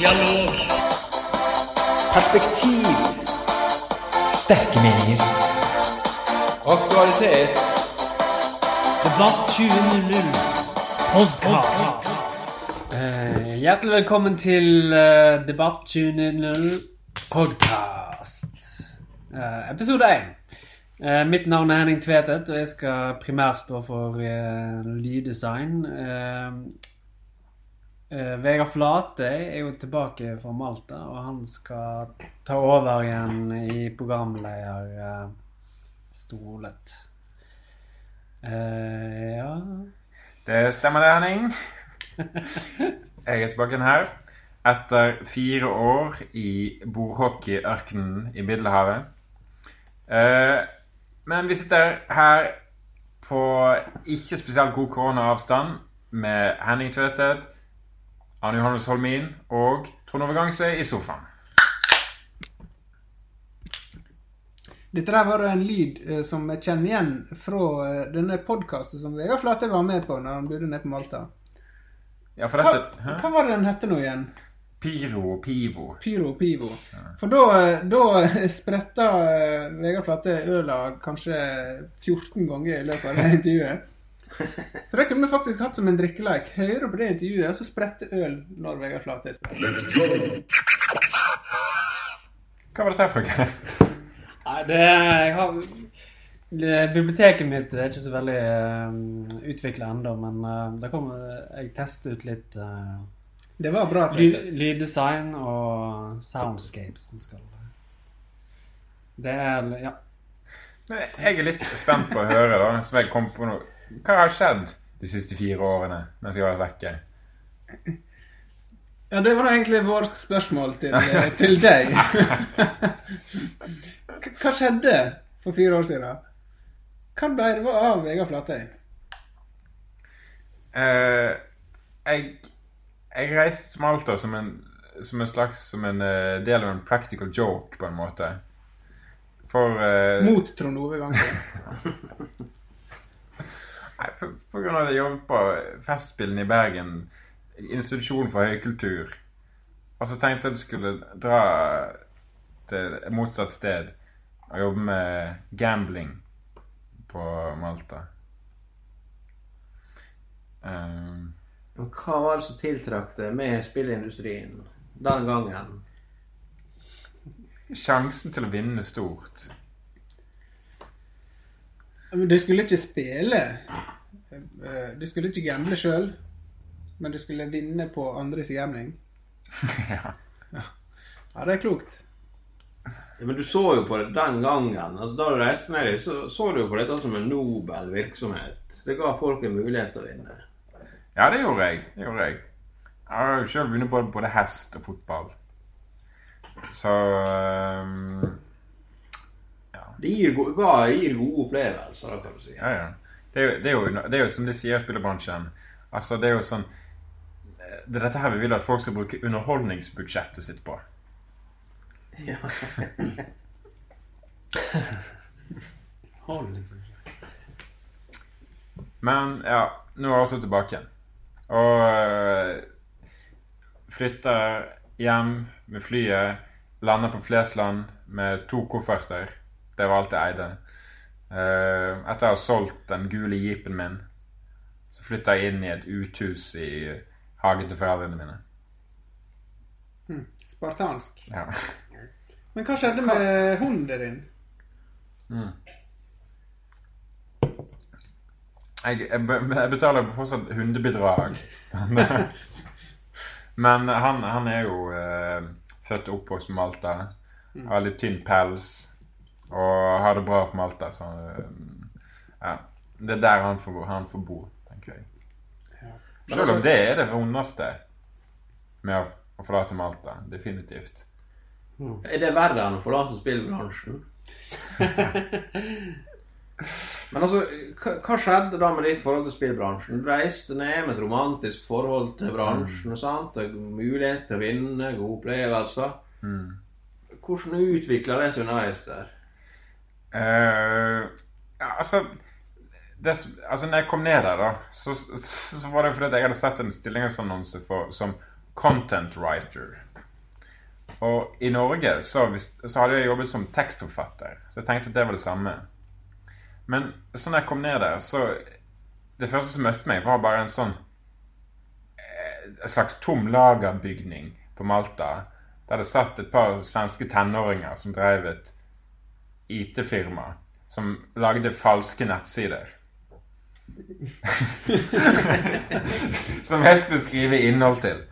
Dialog. Perspektiv. Sterke meninger. Aktualitet. Debatt 2000. Podkast. Eh, hjertelig velkommen til eh, Debatt 20.00 podkast. Eh, episode 1. Eh, mitt navn er Henning Tvetet, og jeg skal primært stå for eh, lyddesign. Eh, eh, Vegard Flate er jo tilbake fra Malta, og han skal ta over igjen i programlederstolet. Eh, ja Det stemmer det, Henning. Jeg er tilbake igjen her etter fire år i bordhockeyørkenen i Middelhavet. Uh, men vi sitter her på ikke spesielt god koronaavstand med Henning Tvetet, Anne Johannes Holmin og Trond Ove Gangsøy i sofaen. Dette der var en lyd eh, som jeg kjenner igjen fra eh, denne podkasten som Vegard Flate var med på når han bodde nede på Malta. Ja, for Hva, dette hæ? hva var det den hette nå igjen? Pyro og Pivo. Pyro Pivo. For da, eh, da spretta eh, Vegard Flate øla kanskje 14 ganger i løpet av det intervjuet. Så det kunne vi faktisk hatt som en drikkeleik. Høre på det intervjuet, så spretter øl når Vegard Flate. Hva var dette for noe? Nei, det jeg har det, Biblioteket mitt er ikke så veldig uh, utvikla ennå, men uh, da kommer jeg teste ut litt uh, Det var bra. lyddesign og soundscapes. som skal Det er Ja. Jeg er litt spent på å høre, da. som jeg kom på noe. Hva har skjedd de siste fire årene mens jeg har vært vekke? Ja, det var egentlig vårt spørsmål til, eh, til deg. Hva skjedde for fire år siden? Hva ble det av Vegard Flatøy? Uh, jeg, jeg reiste til Malta som en, som en slags som en uh, del av en practical joke, på en måte. For uh, Mot Trond Ove Gangsø. Nei, på, på grunn av at jeg jobbet på Festspillene i Bergen, institusjon for høykultur. Og så tenkte jeg at jeg skulle dra til et motsatt sted og jobbe med gambling på Malta. Um, Hva var det som tiltrakk deg med spillindustrien den gangen? sjansen til å vinne stort. Men Du skulle ikke spille. eh, Du skulle ikke gamble sjøl, men du skulle vinne på andres gambling. ja. Ja, det er klokt. Ja, men du så jo på det den gangen. Altså, da du reiste ned dit, så så du jo på dette som en nobel virksomhet. Det ga folk en mulighet til å vinne. ja, det gjorde jeg. Det gjorde jeg. Jeg har jo sjøl vunnet både, både hest og fotball. Så um, Det gir, go ga, gir gode opplevelser, da kan du si. Ja, ja. Det er, jo, det, er jo, det er jo som de sier i spillebransjen. Altså, det er jo sånn Det er dette her vi vil at folk skal bruke underholdningsbudsjettet sitt på. Ja. Hold liksom. Men ja, nå er jeg også tilbake igjen. Og øh, flytter hjem med flyet. Lander på Flesland med to kofferter. Det var alt jeg eide. Uh, etter å ha solgt den gule jeepen min, så flytta jeg inn i et uthus i hagen til foreldrene mine. Spartansk. Ja. Men hva skjedde med hunden din? Mm. Jeg, jeg, jeg betaler fortsatt hundebidrag. Men, men han, han er jo eh, født og oppvokst på Malta. Har litt tynn pels. Og har det bra på Malta. Så eh, ja. Det er der han får, han får bo, tenker jeg. Selv om det er det vondeste med å, å forlate Malta. Definitivt. Er det verre enn å forlate spillbransjen? Men altså, hva, skjedde da med ditt forhold til spillbransjen? Du reiste ned med et romantisk forhold til bransjen. sant? Og Mulighet til å vinne, gode opplevelser. Mm. Hvordan utvikla det seg underveis der? Eh, altså, det, altså når jeg kom ned der, da, så, så, så var det fordi jeg hadde sett en stillingsannonse for, som content writer Og i Norge så, så hadde jeg jobbet som tekstforfatter, så jeg tenkte at det var det samme. Men så når jeg kom ned der, så Det første som møtte meg, var bare en sånn eh, En slags tom lagerbygning på Malta. Der det satt et par svenske tenåringer som drev et IT-firma. Som lagde falske nettsider. som jeg skulle skrive innhold til.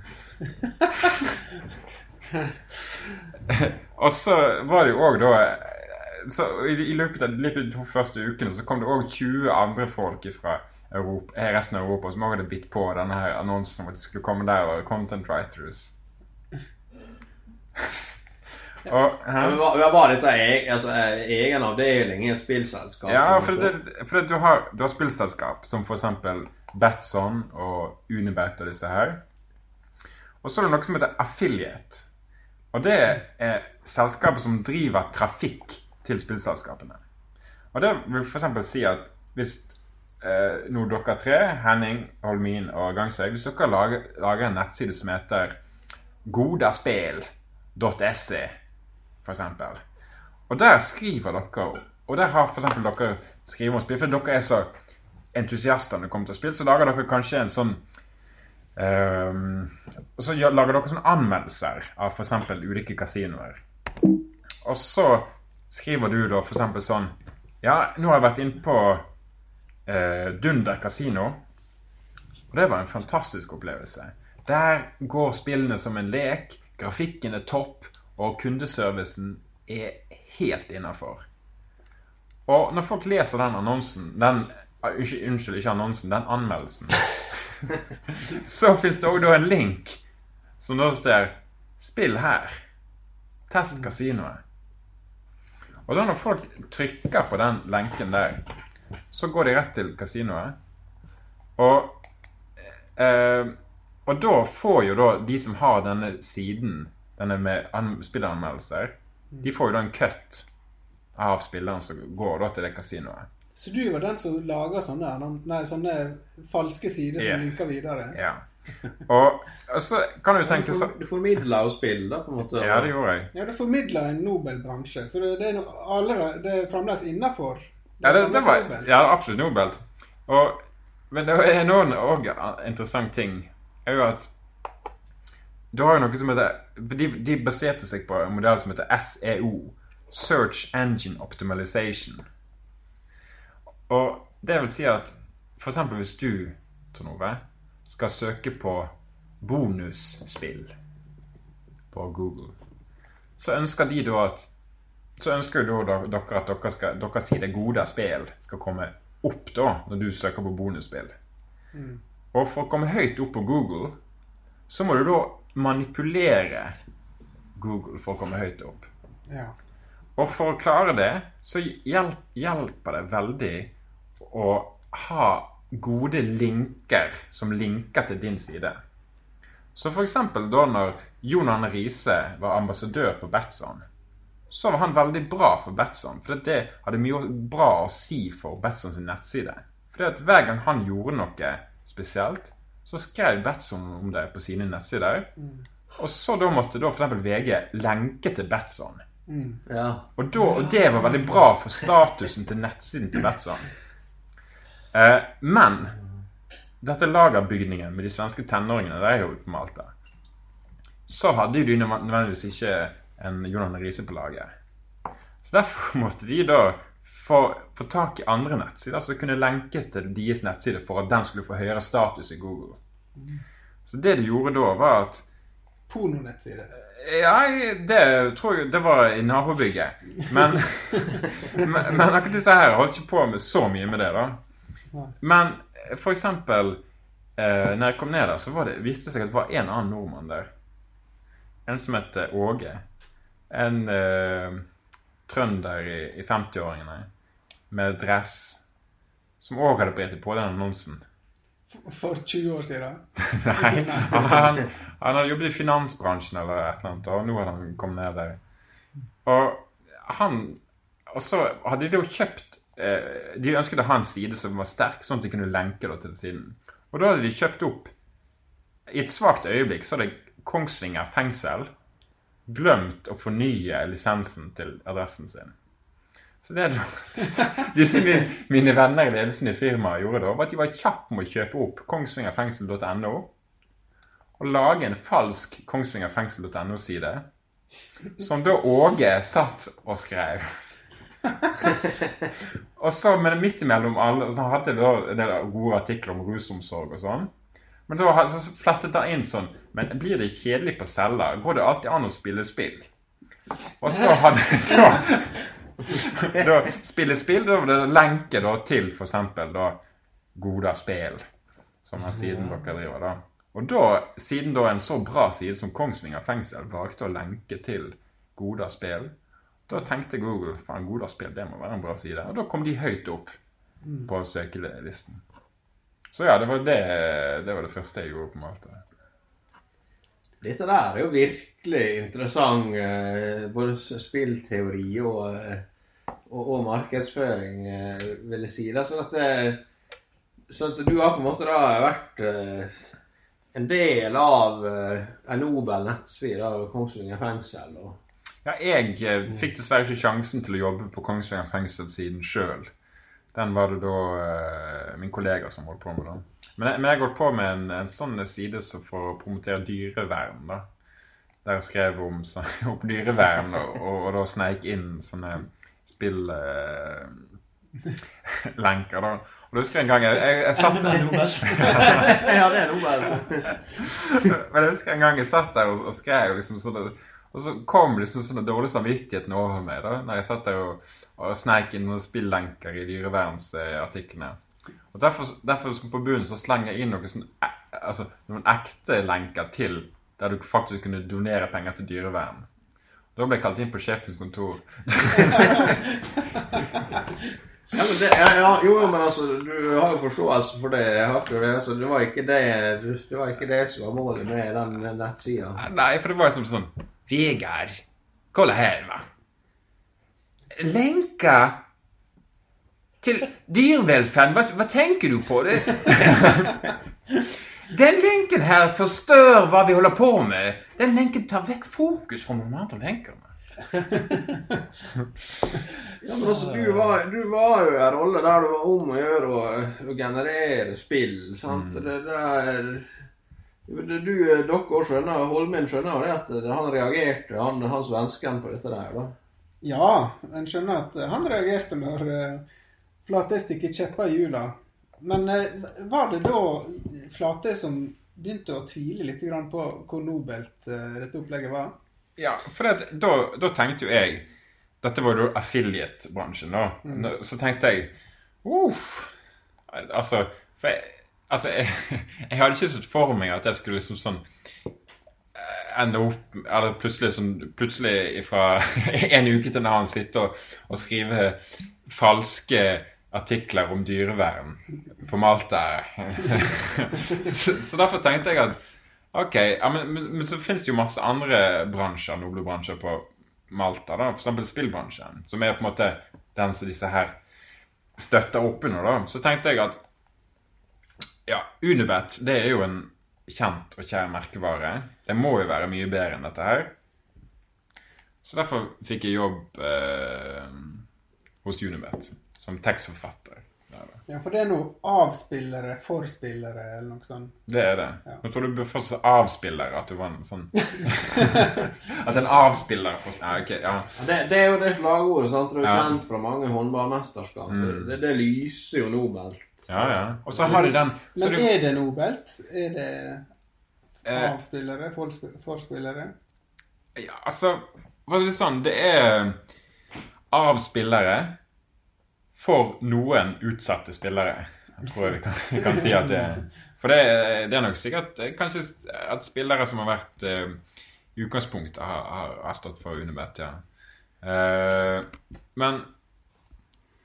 Og så var det jo òg da så i, løpet av de to første ukene så kom det òg 20 andre folk fra eh, resten av Europa som òg hadde bitt på denne her annonsen om at de skulle komme der og være content writers. og, vi Men hva, hva var dette eg, altså, eh, egen avdeling i et spillselskap? Ja, for, det, for det, du, har, du har spillselskap som eksempel Batson og Unibet og disse her. Og så er det noe som heter affiliate. Og det er selskapet som driver trafikk til spillselskapene. Og det vil f.eks. si at hvis eh, nå dere tre, Henning, Holmin og Gangsøy, hvis dere lager, lager en nettside som heter godaspill.se, f.eks. Og der skriver dere Og der har f.eks. dere skrevet om spill, for dere er så entusiaster når det kommer til spill, så lager dere kanskje en sånn Um, så lager dere sånne anmeldelser av f.eks. ulike kasinoer. Og så skriver du da f.eks. sånn Ja, nå har jeg vært inne på uh, Dunder kasino. Og det var en fantastisk opplevelse. Der går spillene som en lek. Grafikken er topp, og kundeservicen er helt innafor. Og når folk leser den annonsen den, Unnskyld, ikke annonsen, den anmeldelsen så fins det òg da en link som da ser 'Spill her'. Test kasinoet. Og da når folk trykker på den lenken der, så går de rett til kasinoet. Og, eh, og da får jo da de som har denne siden, denne med spilleranmeldelser, de får jo da en cut av spilleren som går da til det kasinoet. Så du var den som lager sånne, nei, sånne falske sider som Yes. videre? Ja. Og, og så kan du tenke sånn du formidla jo spill, da, på en måte. Ja, det gjorde jeg. Ja, du formidler en nobel bransje, så det, det, er, no, allerede, det er fremdeles innafor. Ja, det, det var ja, absolutt Nobel. Og, men det er noen òg interessant ting. er jo at du har jo noe som heter De, de baserte seg på en modell som heter SEO. Search Engine Optimalization. Og det vil si at eksempel hvis du, Trond Ove, skal søke på bonusspill på Google, så ønsker de da at så ønsker jo da dere at dere skal, dere sier det gode spill skal komme opp da, når du søker på bonusspill. Og for å komme høyt opp på Google, så må du da manipulere Google for å komme høyt opp. Ja. Og for å klare det, så hjelp, hjelper det veldig å ha gode linker som linker til din side. Så eksempel da når Jon Arne Riise var ambassadør for Betson, så var han veldig bra for Betson, for det hadde mye bra å si for Betson sin nettside. Fordi at hver gang han gjorde noe spesielt, så skrev Batson om det på sine nettsider. Og så da måtte da eksempel VG lenke til Betson. Ja. Og, da, og det var veldig bra for statusen til nettsiden til Batson. Eh, men dette lagerbygningen med de svenske tenåringene, det er jo på Malta. Så hadde jo de nødvendigvis ikke en Jonan Riise på laget. Så derfor måtte de da få, få tak i andre nettsider som kunne lenkes til deres nettside for at den skulle få høyere status i Google. Så det de gjorde da, var at Pornonettside. ja, det tror jeg det var i nabobygget. Men, men, men akkurat disse her holdt ikke på med så mye med det, da. Men for eksempel eh, når jeg kom ned der, så var det, viste det seg at det var en annen nordmann der. En som het eh, Åge. En eh, trønder i, i 50-åringene med dress. Som òg hadde bredt på den annonsen. For- For 20 år siden. Nei, han, han hadde jobbet i finansbransjen eller et eller annet, og nå hadde han kommet ned der. Og han Og så hadde de da kjøpt eh, De ønsket å ha en side som var sterk, sånn at de kunne lenke da til siden. Og da hadde de kjøpt opp I et svakt øyeblikk så hadde Kongsvinger fengsel glemt å fornye lisensen til adressen sin. Så det disse mine, mine venner i ledelsen i firmaet gjorde da, var at de var kjappe med å kjøpe opp kongsvingerfengsel.no og lage en falsk kongsvingerfengsel.no-side, som da Åge satt og skrev. og så, men midt imellom alle så hadde da en del gode artikler om rusomsorg og sånn. Men da så flettet han inn sånn Men blir det kjedelig på cella? Går det alltid an å spille spill? Og så hadde da, da Spille spill, da var det lenke da til da Goda Spel, som den siden dere driver, da. Og da, siden da en så bra side som Kongsvinger fengsel valgte å lenke til gode spill, da tenkte Google faen, gode spill det må være en bra side. Og da kom de høyt opp på søkelisten. Så ja, det var det, det var det første jeg gjorde på en måte. Dette der er jo virkelig interessant. eh, Både spillteori og, eh, og, og markedsføring, eh, vil jeg si. Er sånn at, det, sånn at du har på en måte da vært uh, en del av uh, en nobel nettside av Kongsvinger fengsel. Og, Ja, jeg uh, fikk dessverre ikke sjansen til å jobbe på Kongsvinger fengsel-siden sjøl. Den var det da eh, min kollega som holdt på med. da. Men jeg, men jeg holdt på med en, en sånn side som for å promotere dyrevern. da. Der jeg skrev om, så, om dyrevern, og, og, og da sneik inn sånne spillenker. da. Og du husker en gang jeg, jeg, jeg satt der ja, det er nobel. Men jeg husker en gang jeg satt der og, og skrev liksom sånn Og så kom liksom sånn dårlig samvittigheten over meg da når jeg satt der og, og sneik inn noen spillenker i dyrevernsartiklene. Og derfor, derfor på bunnen så slenger jeg inn noen, sånn, e- altså, noen ekte lenker til der du faktisk kunne donere penger til dyrevern. Da ble jeg kalt inn på sjefens kontor. Ja, men det, ja, jo, men altså, du har jo forståelse for det. Jeg har ikke det, altså, det, var ikke det, det var ikke det som var målet med den nettsida. Nei, for det var liksom sånn Vegard, kolla her, va. Lenker til dyrevelferd, hva, hva tenker du på? Det? Den lenken her forstør hva vi holder på med. Den lenken tar vekk fokus fra noen andre lenker. Ja, men altså, du var, du var jo i en rolle der det var om å gjøre å, å generere spill, sant? Mm. Det, der, det, du, dere skjønner, Holmen skjønner det at han reagerte, han, han svensken, på dette der, da. Ja, en skjønner at eh, han reagerte når uh, Flate kjeppa kjepper i hjula. Men eh, var det da Flate som begynte å tvile litt grann på hvor nobelt eh, dette opplegget var? Ja, for det, da, da tenkte jo jeg Dette var jo affiliate-bransjen, da. Mm. Så tenkte jeg Uff. Altså, for jeg, altså jeg, jeg hadde ikke sett for meg at jeg skulle liksom sånn eh, ende opp Eller plutselig sånn Plutselig fra en uke til en annen sitte og, og skrive falske artikler om dyrevern på Malta. så, så derfor tenkte jeg at Ok, ja, men, men, men så finnes det jo masse andre bransjer, noble bransjer på Malta. da, eksempel spillbransjen, som er på en måte den som disse her støtter opp under. da. Så tenkte jeg at ja, Unibet det er jo en kjent og kjær merkevare. Det må jo være mye bedre enn dette her. Så derfor fikk jeg jobb eh, hos Unibet som tekstforfatter. Ja, for det er noe avspillere, forspillere eller noe sånt. Det er det. Ja. Nå tror du burde få så avspiller at du var en sånn At en avspiller får Ja, ok. Ja. Det, det er jo det slagordet, sant? Det er jo Ja. kjent fra mange håndballmesterskap. Mm. Det, det lyser jo nobelt. ja, ja. Og så har de den så Men du, er det nobelt? Er det eh, avspillere, forspillere? ja, Altså, var det sånn Det er avspillere for noen utsatte spillere. Jeg tror vi kan, vi kan si at det For det, det er nok sikkert eh, kanskje at spillere som har vært uh, i utgangspunktet har, har, har stått for Unibet, ja. Uh, men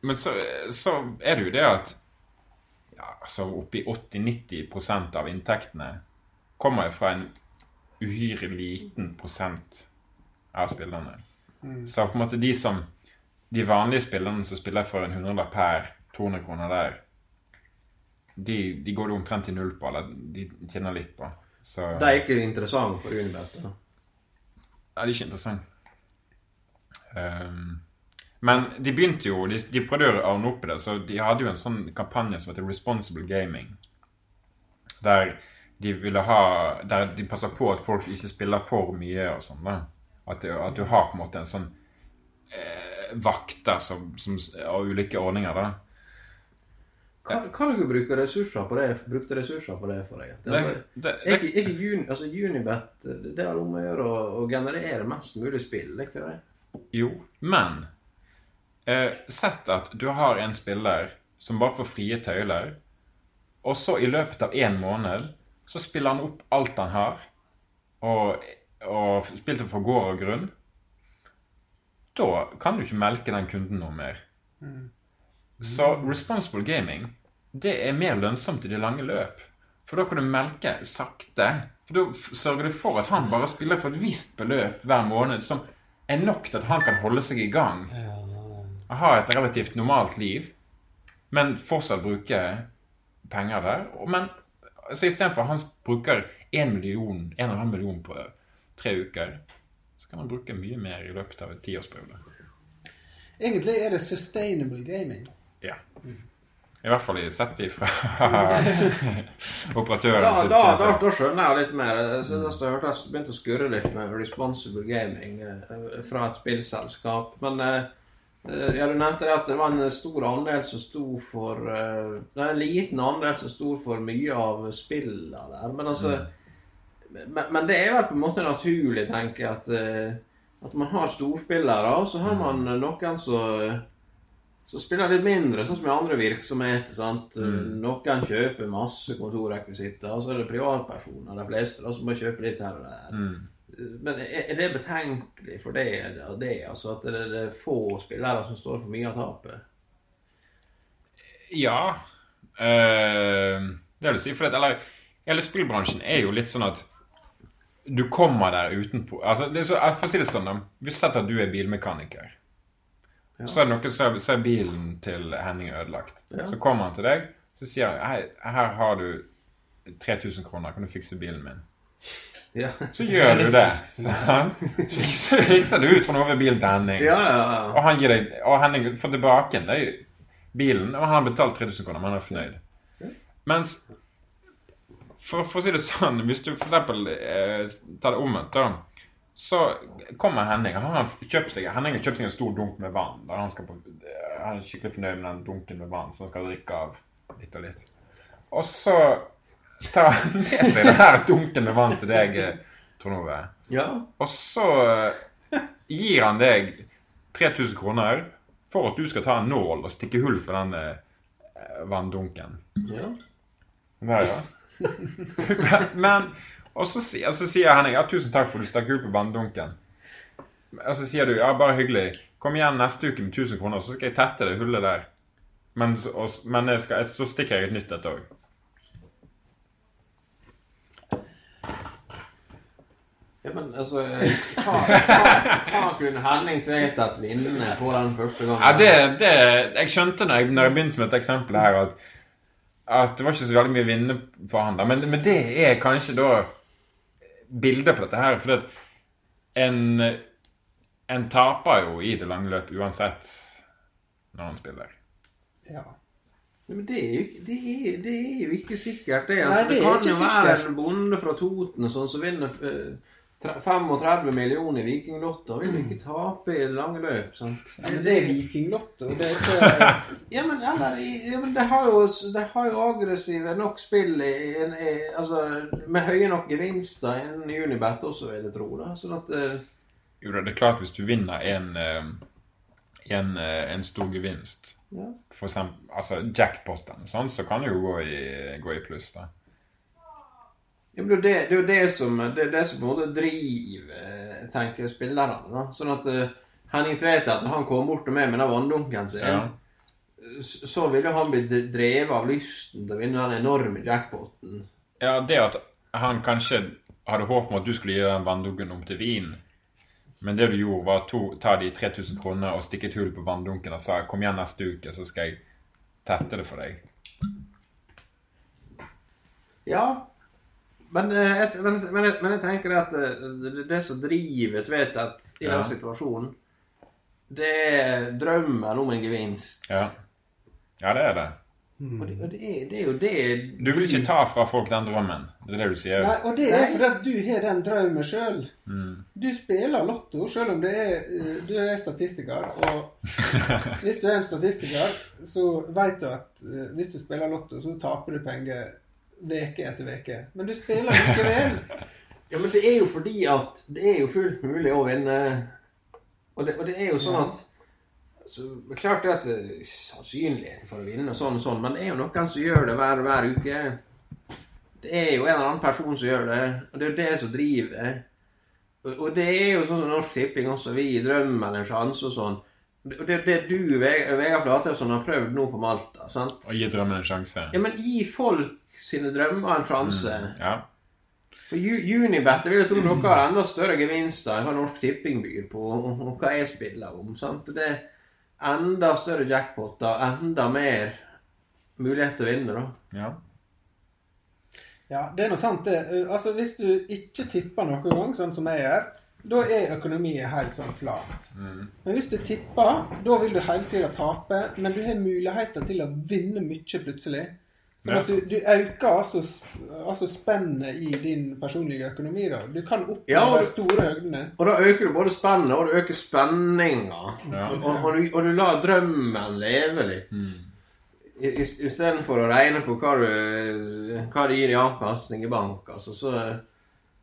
men så, så er det jo det at ja, altså oppi 80-90% av inntektene kommer jo fra en uhyre liten prosent av spillerne. Så på en måte de som De vanlige spillerne som spiller for en hundrelapp per 200 kroner der, de, de går det omtrent til null på, eller de tjener litt på. Så Det er ikke interessant for Unibet. Nei, det er ikke interessant. Um, men de begynte jo De, de prøvde å ordne opp i det, så de hadde jo en sånn kampanje som heter Responsible Gaming. Der de ville ha Der de passer på at folk ikke spiller for mye og sånn. da. At, at du har på en måte en sånn eh, vakter som, som, av ulike ordninger, da. Hva, hva du bruker ressurser på det, brukte ressurser på det for deg? Altså, det, det, ikke altså Unibet det har om å gjøre å, å generere mest mulig spill, ikke det? Jo, men eh, Sett at du har en spiller som bare får frie tøyler, og så i løpet av én måned så spiller han opp alt han har, og, og spilte for gård og grunn. Da kan du ikke melke den kunden noe mer. Så responsible gaming det er mer lønnsomt i det lange løp. For da kan du melke sakte. For da sørger du for at han bare spiller for et visst beløp hver måned, som er nok til at han kan holde seg i gang. Og ha et relativt normalt liv, men fortsatt bruke penger der. Men så istedenfor han bruker 1 million, 1,5 million på tre uker, kan man bruke mye mer i løpet av en tiårsperiode. Egentlig er det sustainable gaming. Ja. I hvert fall sett ifra operatøren Da, sitt da, da, da skjønner jeg litt mer. Synes jeg hørte jeg begynte å skurre litt med responsible gaming eh, fra et spillselskap. Men eh, ja, du nevnte det at det var en stor andel som sto for eh, Det er en liten andel som sto for mye av spillene der. Men altså men, men det er vel på en måte naturlig, tenker jeg, at, eh, at man har storspillere, og så har man noen som så spiller litt mindre, sånn som i andre virksomheter. sant? Noen kjøper masse kontorrekvisitter, og så er det privatpersoner, de fleste, da, som må kjøpe litt her og der. Mm. Men er, det betenkelig for det, det altså at det, det er få spillere som står for mye av tapet? Ja. eh, det vil si, for at, eller, hele spillbransjen er jo litt sånn at du kommer der utenpå altså, det er så, For å si det sånn, hvis Vi setter at du er bilmekaniker. Så er det noen som så er bilen til Henning ødelagt. Ja. Så kommer han til deg så sier han, hei, her har du 3000 kroner, kan du fikse bilen min? Ja, Så gjør du det. Så fikser- du ut fra over bilen til Henning. ja, ja. ja. Og han gir deg, og Henning får tilbake bilen, og han har betalt 3000 kroner, men han er fornøyd. Mens for, for å si det sånn, hvis du eksempel eh, tar det omvendt, da, så kommer Henning. Han har kjøpt seg, Henning har kjøpt seg en stor dunk med vann. Der han, skal på, han er skikkelig fornøyd med den dunken med vann, så han skal drikke av litt og litt. Og så tar han med seg den her dunken med vann til deg, eh, Trond Ove. ja. Og så eh, gir han deg 3000 kroner for at du skal ta en nål og stikke hull på den eh, vanndunken. ja. Der, ja. Men Og så, og så sier Henning ja, 'tusen takk for at du stakk ut på bandedunken Og så sier du 'ja, bare hyggelig'. Kom igjen neste uke med 1000 kroner, så skal jeg tette det hullet der. Men, og, men jeg skal, så stikker jeg et nytt et òg. Ja, men altså Hva, hva, hva kunne Henning Tvetet vinne på den første gangen? Ja, det, det Jeg skjønte når jeg, når jeg begynte med et eksempel her, at, at det var ikke så veldig mye å vinne for han. da. Men, men det er kanskje da bildet på dette her. For at en, en taper jo i det lange løp uansett når han spiller. Ja. Men det er, jo, det, er, det er jo ikke sikkert, det. Nei, Altså, det det, er kan jo være en bonde fra Toten og sånn som vinner eh, 35 millioner i Vikinglotto. Vil du ikke tape i lange løp. sant? Ja, men det er vikinglotto. Det er ikke Ja, men, eller, ja, men det har jo, det har jo aggressive nok spill i, i, i, altså, med høye nok gevinster innen Unibet også, vil jeg tro. da. Sånn at eh, Jo da, det er klart hvis du vinner en, eh, en, eh, en stor gevinst, Ja. for eksempel altså jackpoten, sånn, så kan det jo gå i, gå i pluss. da. Ja, det, det, er jo det som, det, det som på en måte driver eh, tenker spillerne. da. Sånn at uh, Henning Tvetet, når han kommer bort til meg med den vanndunken sin, Ja. så vil jo han bli drevet av lysten til å vinne den enorme jackpoten. Ja, det at han kanskje hadde håp om at du skulle gjøre den vanndunken om til vin. Men det du gjorde, var å ta de 3000 kronene og stikke et hull på vanndunken og sa 'kom igjen neste uke, så skal jeg tette det for deg'. Ja, Men, eh, et, men, men, jeg- men jeg tenker at eh, det, det som driver Tvetet i Ja. den situasjonen, det er drømmen om en gevinst. Ja. ja, det er det. Og, det, og det, er, det er jo det Du vil ikke ta fra folk den drømmen. Det er det du sier. Nei, og det er fordi at du har den drømmen sjøl. Mm. Du spiller lotto selv om det er, eh, du er statistiker. Og hvis du er en statistiker, så vet du at hvis du spiller lotto, så taper du penger veke etter veke. Men du spiller likevel. Ja, men det er jo fordi at det er jo fullt mulig å vinne. Og det, og det er jo sånn at så, Klart det at er sannsynligheten for å vinne og sånn og sånn, men det er jo noen som gjør det hver, hver uke. Det er jo en eller annen person som gjør det, og det er jo det som driver. Og, og det er jo sånn som Norsk Tipping også, vi i Drøm eller en sjanse og sånn. Og det er det du, Vegard Flatøy, som har prøvd nå på Malta. sant? Å gi drømmen en sjanse. Ja, men gi folk sine drømmer en sjanse. Ja. For Ju- Unibet jeg vil tro dere har enda større gevinster enn hva Norsk Tipping byr på, og hva jeg spiller om. sant? Det er enda større jackpoter, enda mer mulighet til å vinne, da. ja. Ja, det er noe sant, det. Eh, Altså, Hvis du ikke tipper noen gang, sånn som jeg gjør, da er økonomien helt sånn flat. Men hvis du tipper, da vil du hele tida tape, men du har muligheter til å vinne mye plutselig. Sånn at du, du øker altså, altså spennet i din personlige økonomi. da. Du kan oppnå Ja, de store høydene. Og da øker du både spennet, og du øker spenninga. Ja. Og, og, du, og du lar drømmen leve litt. I- Istedenfor å regne på hva, du, hva det gir i avkastning i bank. Altså, så,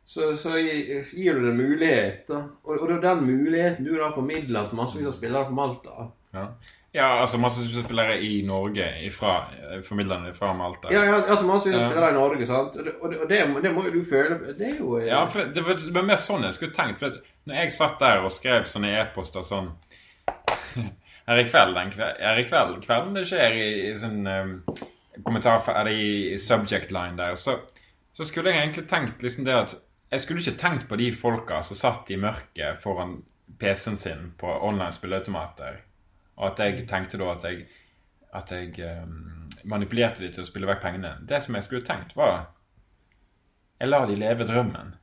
så, så gir du det mulighet. Da. Og, og det er den muligheten du da formidler til massevis av spillere på Malta. Ja. Ja, altså masse spillere i Norge ifra, formidlerne fra Malta. Ja, ja, altså massevis av spillere i Norge, sant. Og det, og det, det, må- jo du føle Det er jo eh, Ja, for det var, det var mer sånn jeg skulle tenkt. For når jeg satt der og skrev sånne e-poster sånn Her i kveld, den kveld, her i kveld, kvelden det skjer i, i sånn um, kommentar eller i, i subject line der, så, så skulle jeg egentlig tenkt liksom det at Jeg skulle ikke tenkt på de folka som satt i mørket foran PC-en sin på online spilleautomater, og at jeg tenkte da at jeg at jeg um, manipulerte de til å spille vekk pengene. Det som jeg skulle tenkt, var Jeg lar de leve drømmen.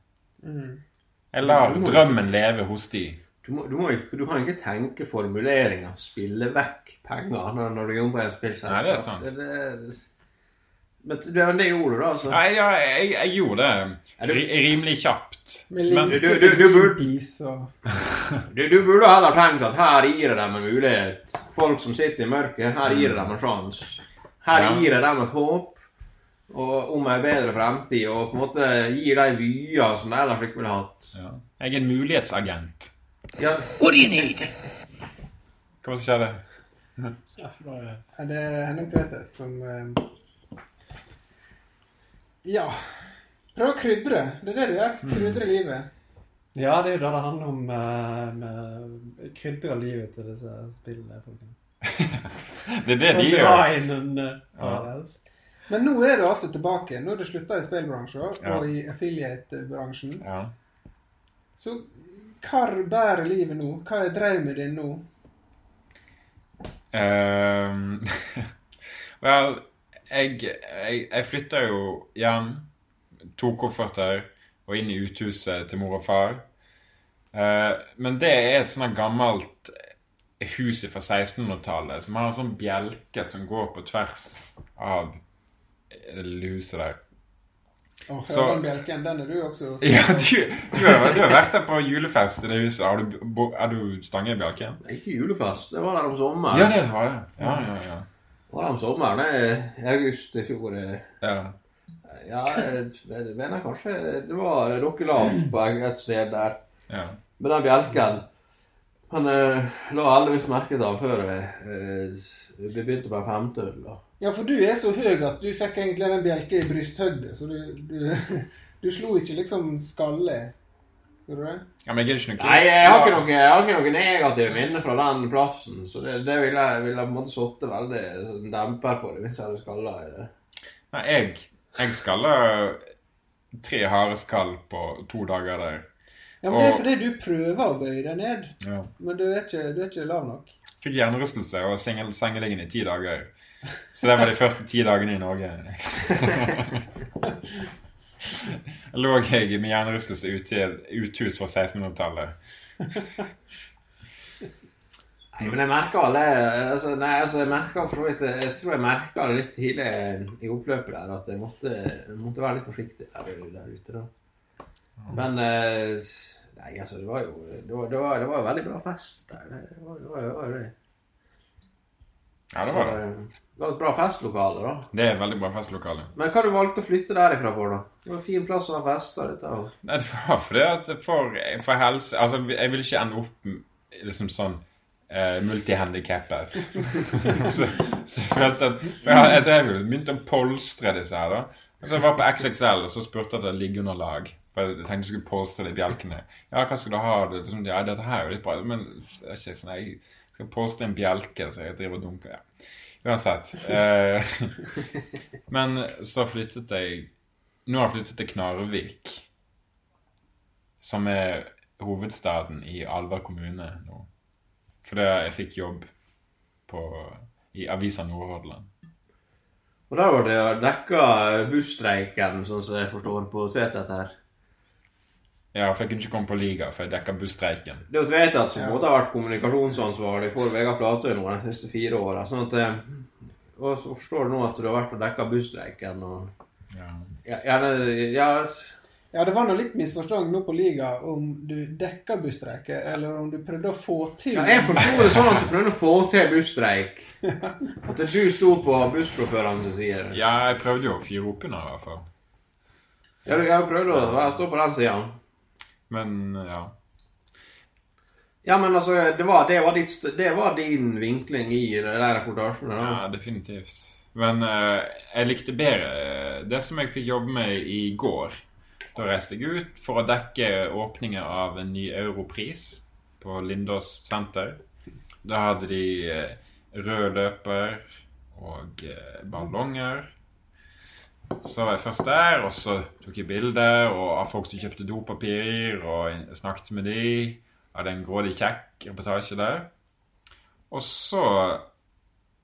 Jeg lar drømmen leve hos de. Du, må, du, må, du kan ikke tenke formuleringer, spille vekk penger når, når du jobber i et spillselskap. Nei, det er sant. Det, det, men det gjorde du, da. altså. Nei, ja, jeg, jeg gjorde det du- rimelig kjapt. Men du- du- du burde- Du, du burde heller tenkt at her gir jeg dem en mulighet. Folk som sitter i mørket, her gir jeg dem en sjanse. Her gir jeg dem et håp og, om en bedre fremtid, og på en måte gir de vyer som de ellers ikke ville hatt. ja. Jeg er en mulighetsagent. Ja, What do you need? Hva var det som skjedde? Ja, Det er Henning Tvedtvedt som eh, Ja. Prøv å krydre. Det er det du gjør. Krydre livet. Ja, det er jo det det handler om Uh, med krydre livet til disse spillene. folkene. Det er det de gjør. Ja. eh. Men nå er du altså tilbake. Nå har du slutta i spillbransjen Ja. og i affiliate-bransjen. Ja. Så hva bærer livet nå? Hva er drømmen din nå? Um, Vel, jeg, jeg, jeg flytta jo hjem. To kofferter og inn i uthuset til mor og far. Eh, men det er et sånt gammelt hus fra 1600-tallet som har en sånn bjelke som går på tvers av huset der. Åh, Så- den bjelken, den er du også Ja, du, du, har, du har vært der på julefest i det huset. Har du, bo- er du stange i bjelken? ikke julefest. Det var der om sommeren. Ja, det var det. Ja, ja, ja. Var det om sommeren eh, i august i fjor. eh. ja. Ja, jeg jeg mener kanskje det var lavt på et sted der. ja. Med den bjelken. Han eh, la heldigvis merke til han før eh, vi begynte på en femteøl. da. Ja, for du er så høy at du fikk egentlig den bjelken i brysthøyde, så du, du, du slo ikke liksom skalle. Gjorde du det? ja men jeg ikke noe Nei, jeg har ikke noe, jeg har ikke noe negative minner fra den plassen. Så det, det ville jeg, ville på en måte satt veldig sånn demper på det hvis jeg hadde skalla i det. Nei, jeg, jeg skalla tre hareskall på to dager der. Ja, men Det er fordi du prøver å bøye deg ned, Ja. men du er ikke, du er ikke lav nok. Fikk hjernerystelse og sengeliggende i ti dager. Så det var de første ti dagene i Norge. lå jeg med hjernerystelse ute i et uthus fra 1600-tallet. Nei, men jeg merker alle altså, Nei, altså, jeg merker for så vidt Jeg tror jeg merka det litt tidlig i oppløpet der, at jeg måtte, måtte være litt forsiktig der, der ute, da. Men eh, Nei, altså, det var jo Det var, det var, det var veldig bra fest der. Det var, det var, det var det. Ja, det var det. Det var et bra festlokale, da. Det er et veldig bra festlokale. Men hva du valgte å flytte derifra for, da? Det var en fin plass å ha fester. Dette, og... Nei, det var fordi at for, for helse Altså, jeg vil ikke ende opp liksom sånn uh, multihandikappet. så, så følte at For jeg, jeg drev jo begynte å polstre disse her, da. Så jeg var på XXL, og så spurte jeg etter liggeunderlag. For jeg tenkte jeg skulle polstre de bjelkene. Ja, hva skal du ha? Det, sånn, ja, dette her er jo litt bra. Men det er ikke sånn, jeg skal polstre en bjelke, så jeg driver og dunker. ja. Uansett. Eh, men så flyttet jeg Nå har jeg flyttet til Knarvik. Som er hovedstaden i Alver kommune nå. Fordi jeg fikk jobb på, i Avisa Nordhordland. Og der var det dekka busstreiken, sånn som jeg forstår, på Tvetet her. Ja, for jeg kunne ikke komme på liga, for jeg dekka busstreiken. Det er jo Tvetet som både har vært kommunikasjonsansvarlig for Vegard Flatøy nå de siste fire åra. Sånn at eh, Og så forstår du nå at du har vært og dekka busstreiken og Ja. ja, Gjerne Ja, Ja, det var noe litt misforståelse nå på liga om du dekka busstreike, eller om du prøvde å få til ja jeg forsto det sånn at du prøvde å få til busstreik. At du sto på bussjåførene som sier ja, jeg prøvde jo å fyre opp under, i hvert fall. Ja, jeg prøvde å stå på den sida. Men ja. Ja, men altså, det var, det, var ditt, det var din vinkling i de reportasjene? da? Ja, definitivt. Men uh, jeg likte bedre eh, det som jeg fikk jobbe med i går. Da reiste jeg ut for å dekke åpningen av en ny europris på Lindås senter. Da hadde de eh, rød løper og ballonger. Så var jeg først der, og så tok jeg bilder av folk som kjøpte dopapir, og snakket med de. Hadde en grådig kjekk reportasje der. Og så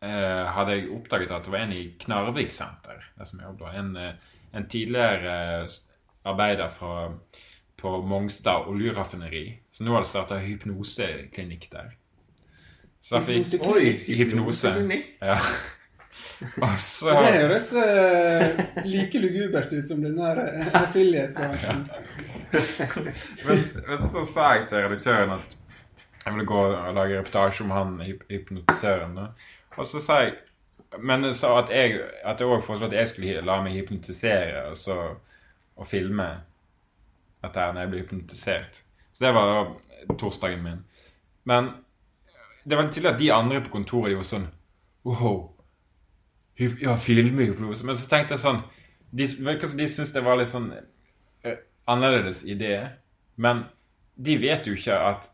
eh, hadde jeg oppdaget at det var en i Knarvik senter, der som jeg jobbet, en, eh, en tidligere eh, arbeider fra, på Mongstad oljeraffineri. Så nå har det starta hypnoseklinikk der. Så da fikk Oi! hypnose. Ja. Og så Det høres uh, like lugubert ut som den der eh, affiliate-bransjen. men, men så sa jeg til redaktøren at jeg ville gå og lage reportasje om han hyp- hypnotisøren. Og så sa jeg Men så at jeg at jeg også foreslo at jeg skulle la meg hypnotisere og så og filme dette her når jeg ble hypnotisert. Så det var torsdagen min. Men det var tydelig at de andre på kontoret de var sånn Wow. Ja, filmhypnose. Men så tenkte jeg sånn De, de syntes det var litt sånn uh, annerledes idé. Men de vet jo ikke at,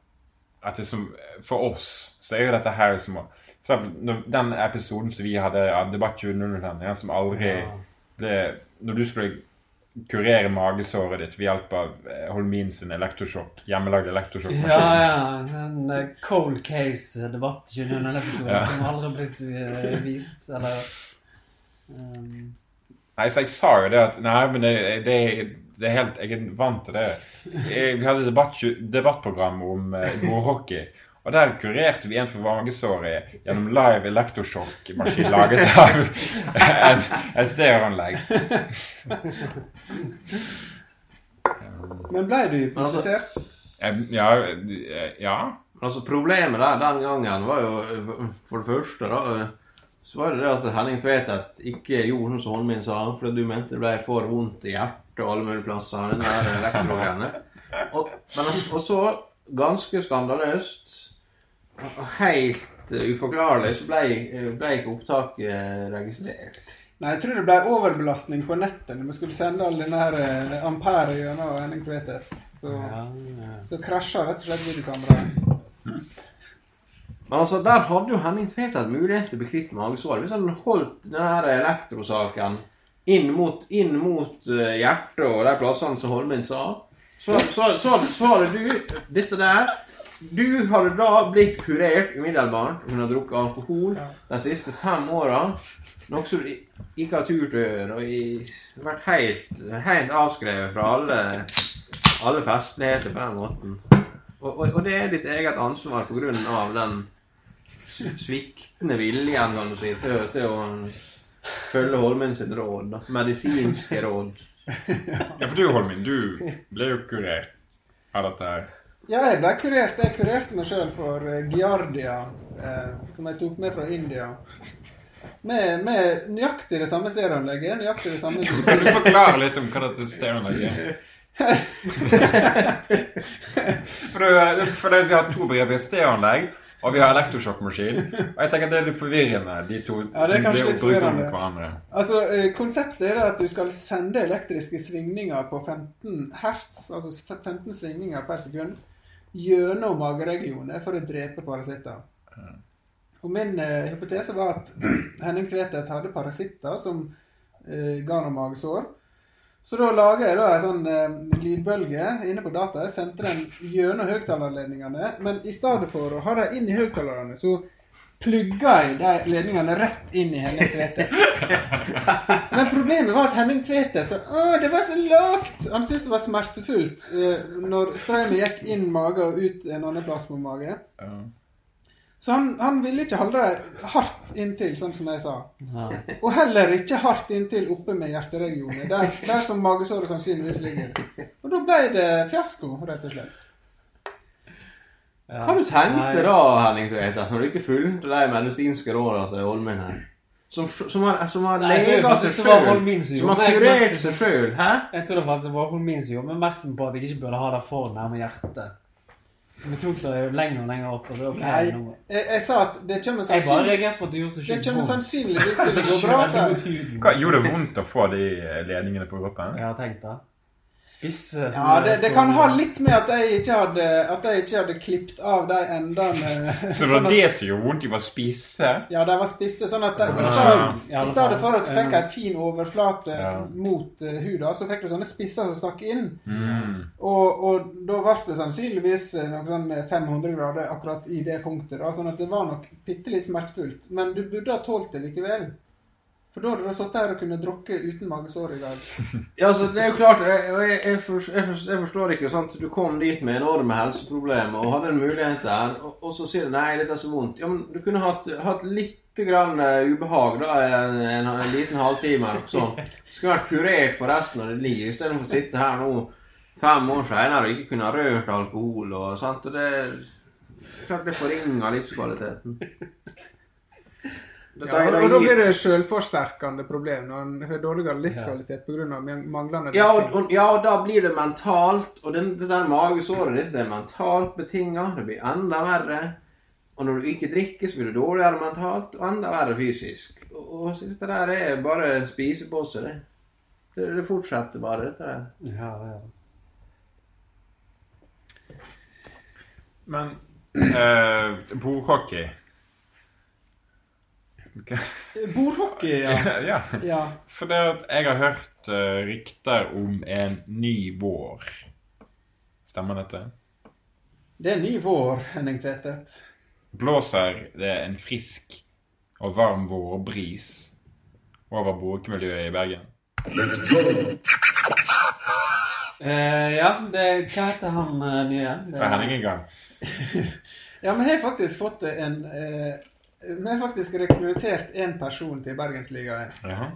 at det som, for oss så er jo dette her som For eksempel den episoden som vi hadde av Debatt 2000, som aldri ble Når du skulle kurere magesåret ditt ved hjelp av eh, Holmin sin elektrosjokk, hjemmelagd elektrosjokkmaskin. Ja, ja. En eh, cold case-debatt i denne episoden Ja. som aldri har blitt eh, vist, eller um, Nei, så jeg sa jo det at Nei, men det, det, det er helt Jeg er vant til det. Jeg, vi hadde debatt, debattprogram om eh, bordhockey. Og der kurerte vi en for magesåret gjennom live elektrosjokkmaskin laget av et, et stereoanlegg. Men ble du hypnotisert? Ja, ja. Altså Problemet der den gangen var jo for det første da, så var det det at Henning Tvetet ikke gjorde noe som Holmin sa, fordi du mente det ble for vondt i hjertet og alle mulige plasser. den der elektrogreiene. Og, men altså, og så, ganske skandaløst, helt eh, uforklarlig, så ble, eh, ble ikke opptaket registrert. Nei, jeg tror det ble overbelastning på nettet når vi skulle sende all den her eh, ampere gjennom Henning Tvetet. Så, ja, ja. så krasja rett og slett videokameraet. Men altså, der hadde jo Henning Tvetet mulighet til å bli kvitt magesår Hvis han holdt denne elektrosaken inn mot, inn mot eh, hjertet og de plassene som Holmin sa, Så, så, så, så hadde du dette der Du hadde da blitt kurert umiddelbart. Hun har drukket alkohol de siste fem åra. Noe som du ikke har turt å gjøre. Og har vært helt, helt avskrevet fra alle, alle festligheter på den måten. Og, og, og det er ditt eget ansvar på grunn av den sviktende viljen kan du si, til, til å følge Holmen sin råd. Da. Medisinske råd. Ja, for du, Holmin, du ble jo kurert av dette her. Ja, jeg ble kurert. Jeg kurerte meg sjøl for eh, giardia, eh, som jeg tok med fra India. Med, med nøyaktig det samme stereoanlegget. Nøyaktig det samme Kan du forklare litt om hva dette stereoanlegget er? For, det, for det, vi har to begreper. Stereoanlegg og vi har elektrosjokkmaskin. Og jeg tenker det er litt forvirrende, de to Ja, det som blir brukt om hverandre. Altså, eh, Konseptet er at du skal sende elektriske svingninger på 15 hertz, altså 15 svingninger per sekund, gjennom mageregionen for å drepe parasitter. Og Min eh, hypotese var at Henning Tvedtvedt hadde parasitter som eh, ga noen magesår. Så da laga jeg da en sånn eh, lydbølge inne på data. Jeg sendte den gjennom høyttalerledningene. Men i stedet for å ha dem inn i høyttalerne, så plugga jeg de ledningene rett inn i Henning Tvetet. Men problemet var at Henning Tvetet sa Å, det var så lavt! Han syntes det var smertefullt eh, når strømmen gikk inn mage og ut en annen plass på mage. Ja. Så han, han ville ikke holde det hardt inntil, sånn som jeg sa. Ja. Og heller ikke hardt inntil oppe med hjerteregionen, der, der som magesåret sannsynligvis ligger. Og da ble det fiasko, rett og slett. Ja. Hva du tenkte Nei. da, Henning Tvetas, når du ikke fulgte de medisinske rådene til Holmen her? Som, som har, som har lega seg sjøl. Som har kurert seg sjøl. Hæ? Jeg tror det faktisk det var Holmin som gjorde meg oppmerksom på at jeg ikke burde ha det for nærme hjertet. Vi tok det jo lenger og lenger opp. og så ok, Nei, nå- jeg, jeg sa at det kommer Jeg bare reagerte på at det gjorde så det kommer sannsynligvis til å gå bra. Hva, gjorde det vondt å få de ledningene på kroppen? Jeg har tenkt det. Spisse som Ja, det, det kan ha litt med at jeg ikke hadde, at jeg ikke hadde klippet av de endene. Så det sånn var at- det som gjorde vondt? De var spisse? Ja, de var spisse. Sånn at de, i, Ah. stedet, I stedet for at du fikk en fin overflate Ja. mot uh, huda, så fikk du sånne spisser som stakk inn. Mm. Og, og da ble det sannsynligvis eh, noe sånn 500 grader akkurat i det punktet. da, Sånn at det var nok bitte litt smertefullt. Men du burde ha tålt det likevel. For da hadde du sittet her og kunne drukke uten magesår i dag. Ja, altså, det er jo klart, jeg, jeg, jeg, forstår, jeg, forstår, ikke sant? Du kom dit med enorme helseproblemer og hadde en mulighet der, og, og så sier du nei, dette er så vondt. Ja, men du kunne hatt, hatt litt grann eh, ubehag da, en, en, en liten halvtime eller noe sånt. Du skulle vært kurert for resten av ditt liv, istedenfor å sitte her nå fem år seinere og ikke kunne ha rørt alkohol og sant. Og det klart det forringer livskvaliteten. Det- Ja, og, det- og da blir det selvforsterkende problem når en har dårligere livskvalitet pga. manglende Ja, og, og, ja, og da blir det mentalt. Og den, det der magesåret ditt det er mentalt betinga. Det blir enda verre. Og når du ikke drikker, så blir du dårligere mentalt og enda verre fysisk. Og, og dette der er bare en spisepose, det. det. Det fortsetter bare, dette der. Ja, det er. Men eh, bordhockey Ok. Bordhockey, ja. ja. ja. For det at jeg har hørt eh, rykter om en ny vår. Stemmer dette? Det er en ny vår, Henning Tvetet. Blåser det en frisk og varm vårbris over bokmiljøet i Bergen? Eh, ja, det, hva heter han uh, nye? Det, er Henning i gang. Ja, men jeg har faktisk fått en eh, Vi har faktisk rekruttert én person til Bergensligaen. Jaha.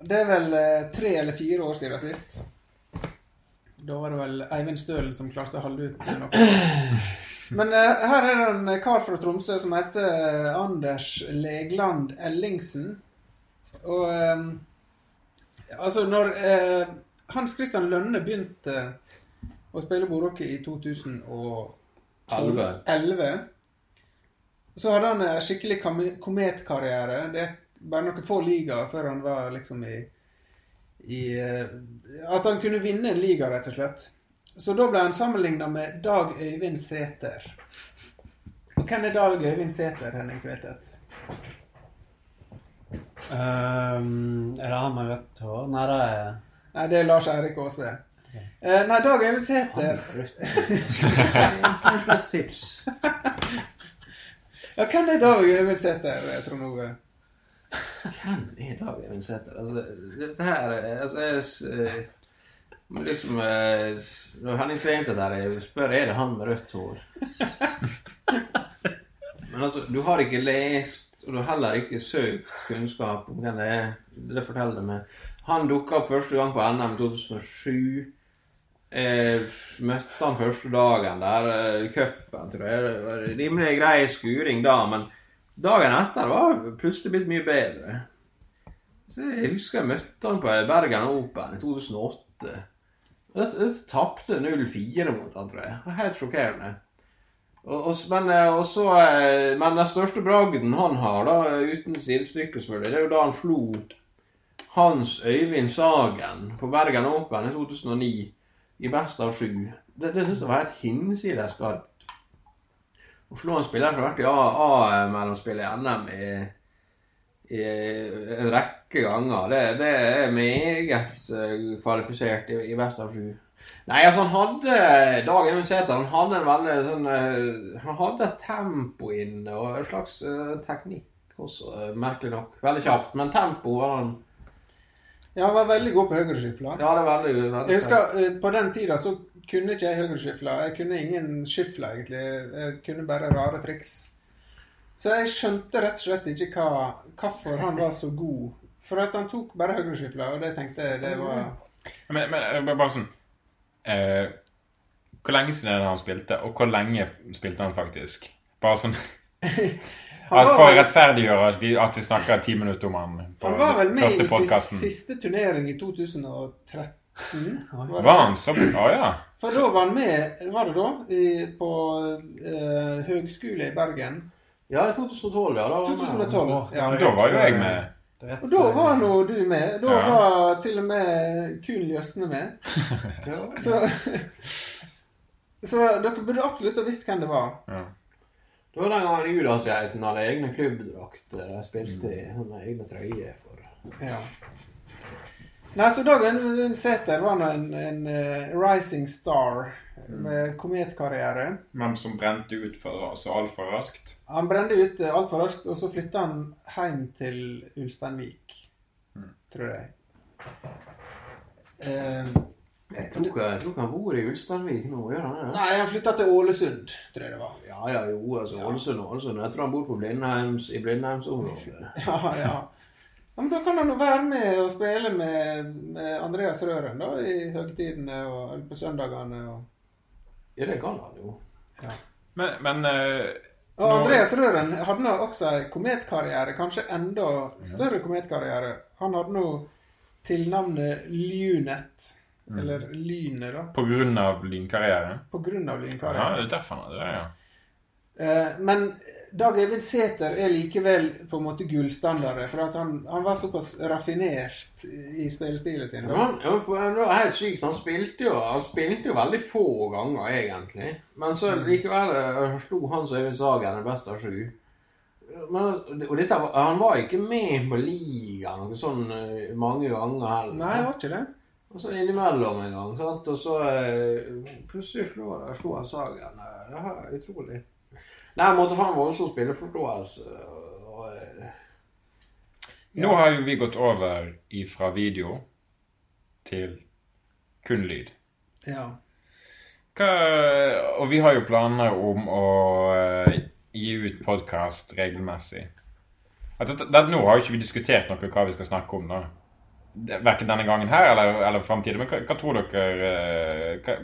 Det er vel eh, tre eller fire år siden sist. Da var det vel Eivind Stølen som klarte å holde ut noe. Men uh, her er det en kar fra Tromsø som heter eh, Anders Legland Ellingsen. Og um, altså, når uh, Hans Christian Lønne begynte å spille bordhockey i 2011 Elleve. Så hadde han en skikkelig kometkarriere. Det er bare noen få ligaer før han var liksom i, i eh, At han kunne vinne en liga, rett og slett. Så da ble han sammenligna med Dag Øyvind Sæter. Og hvem er Dag Øyvind Sæter, Henning Tvetet? Um, er det han med rødt hår? Nei, det er Nei, det er Lars Eirik Aase. Eh, nei, Dag Øyvind Sæter Hva slags tips? Ja, hvem er Dag Øyvind Sæter, eh, Trond Ove? Hvem er Dag Eivind Sæther? Altså, dette her er- altså, jeg, eh, liksom Når Henning Tveintet der jeg spør er det han med rødt hår. Men altså, du har ikke lest, og du har heller ikke søkt kunnskap om hvem det er. Det forteller det meg. Han dukka opp første gang på NM 2007. Eh, møtte han første dagen der eh, i cupen, tror jeg. Det var rimelig grei skuring da, men dagen etter var plutselig blitt mye bedre. Så Jeg husker jeg møtte han på Bergen Open i 2008. Jeg tapte 0-4 mot han, tror jeg. Helt sjokkerende. Og, og, men, eh, og så, eh, men den største bragden han har, da, uten sidestykke selvfølgelig, det er jo da han slo Hans Øyvind Sagen på Bergen Open i 2009 i best av sju. Det, det syns jeg var helt hinsides skarpt. Å slå en spiller som har vært i A-mellomspill i NM i, i en rekke ganger, det, det er meget eh, kvalifisert i, i best av sju. Nei, altså han hadde Dag Even Sæther han hadde en veldig sånn eh, Han hadde et tempo inne og en slags uh, teknikk også, merkelig nok. Veldig kjapt, men tempo var han Ja, han var veldig god på høyreskyfla. Ja, det er veldig, veldig Jeg husker eh, På den tida så kunne ikke jeg høyreskyfla. Jeg kunne ingen skyfler, egentlig. Jeg kunne bare rare triks. Så jeg skjønte rett og slett ikke hva, hvorfor han var så god. For at han tok bare høyreskyfla, og det tenkte jeg det var Men, men er bare, sånn eh, Hvor lenge siden er det han spilte, og hvor lenge spilte han faktisk? Bare sånn at For å rettferdiggjøre at vi, at vi snakker ti minutter om han på Han var vel med i siste, siste turnering i 2013. Var Var han så bra, ja. For da var han med, var det da, i, på eh, høgskole i Bergen. Ja, i 2012, ja. Da var 2012. Ja. Da var jo jeg med. Rett Og da var nå du med. Da Ja. var til og med Kun Jøsne med. Ja. Så, så dere burde absolutt ha visst hvem det var. Ja. Det var den gangen Judasgeiten hadde egne klubbdrakter. De spilte i mm. egne trøyer for Ja. Nei, så Dag Øyvind Sæther var nå en, en uh, rising star med kometkarriere. Men som brente ut for, så altfor raskt. Han brente ut uh, altfor raskt, og så flytta han hjem til Ulsteinvik, tror jeg. Eh, Jeg tror ikke, jeg tror ikke han bor i Ulsteinvik nå, gjør han det? nei, han flytta til Ålesund, tror jeg det var. Ja, ja, jo, altså Ålesund og Ålesund. Jeg tror han bor på Blindheims, i Blindheimsområdet. Ja, ja. Ja, men Da kan han jo være med og spille med, med Andreas Røren da, i høytidene og på søndagene. Og, Ja, det kan han jo. Men, men uh... og nå- Andreas Røren hadde nå også en kometkarriere, kanskje enda større kometkarriere. Han hadde nå tilnavnet Lynet, eller Lynet, da, På grunn av lynkarriere? på grunn av Ja, det er derfor han hadde det, ja. Eh, men Dag Eivind Sæther er likevel på en måte gullstandarden, for at han, han var såpass raffinert i spillestilen sin. Ja, han, ja, det var helt sykt. Han spilte jo han spilte jo veldig få ganger, egentlig. Men så likevel eh, slo Hans Øyvind Sagen den beste av sju. Men, og dette, han var ikke med på ligaen noe sånn eh, mange ganger heller. Nei, det var ikke det. Og så innimellom en gang. Sant? Og så eh, plutselig slo, slo han Sagen. Eh, Det er utrolig. Nei, han måtte ha en voldsom spilleforståelse. Og, eh, Nå har jo vi gått over ifra video til kun lyd. Ja. Hva, og vi har jo planer om å gi ut podkast regelmessig. At nå har jo ikke vi diskutert noe hva vi skal snakke om. da. Verken denne gangen her eller, eller framtida. Men hva, hva tror dere eh, hva,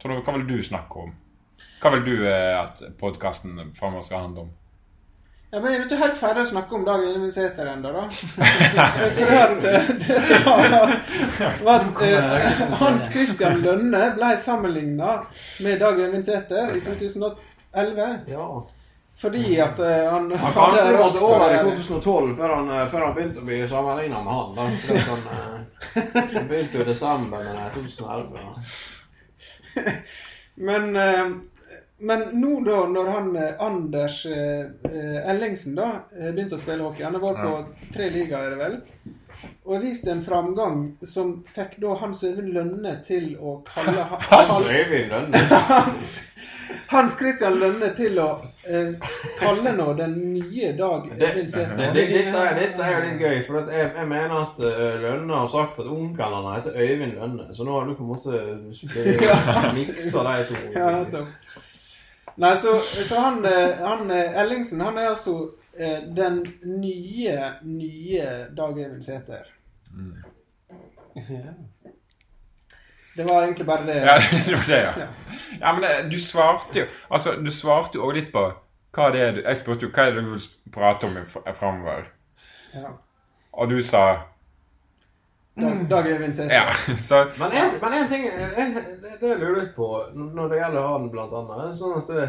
tror dere, hva vil du snakke om? Hva vil du eh, at podkasten framover skal handle om? Ja, men jeg du ikke helt ferdig å snakke om Dag Eivind Sæther ennå, da. For at eh, det som var, var at eh, Hans Christian Lønne ble sammenligna med Dag Eivind Sæther i 2011. ja. Fordi at eh, han Han rask måtte over i 2012 før han, eh, før han begynte å bli sammenligna med han. da. Han, eh, han begynte jo i desember med 2011. Da. Men, men nå da, når han Anders Ellingsen da begynte å spille hockey Han har vært på tre ligaer, er vel? og viste en framgang som fikk da Hans Øyvind Lønne til å kalle ha- Hans Øyvind Lønne. Hans, Hans Christian Lønne til å eh, kalle nå den nye Dag Det, Øyvind det, det, dette, er, dette er jo litt gøy, for at jeg, jeg mener at eh, Lønne har sagt at onkelen hans heter Øyvind Lønne. Så nå har du på en måte miksa de to. Ja. Nei, så, så han, eh, han eh, Ellingsen, han er altså eh, den nye, nye Dag Øyvind Sæther. Det var egentlig bare det. Ja, det var det, ja. Ja. Ja, men det, du svarte jo Altså, du svarte jo også litt på hva det er du Jeg spurte jo hva er det du vil prate om fr- framover. Ja. Og du sa Dag, Dag Øyvind Sæther. Ja. Så Men en, men en ting en, det, det lurer jeg på når det gjelder han, blant annet. Sånn at du,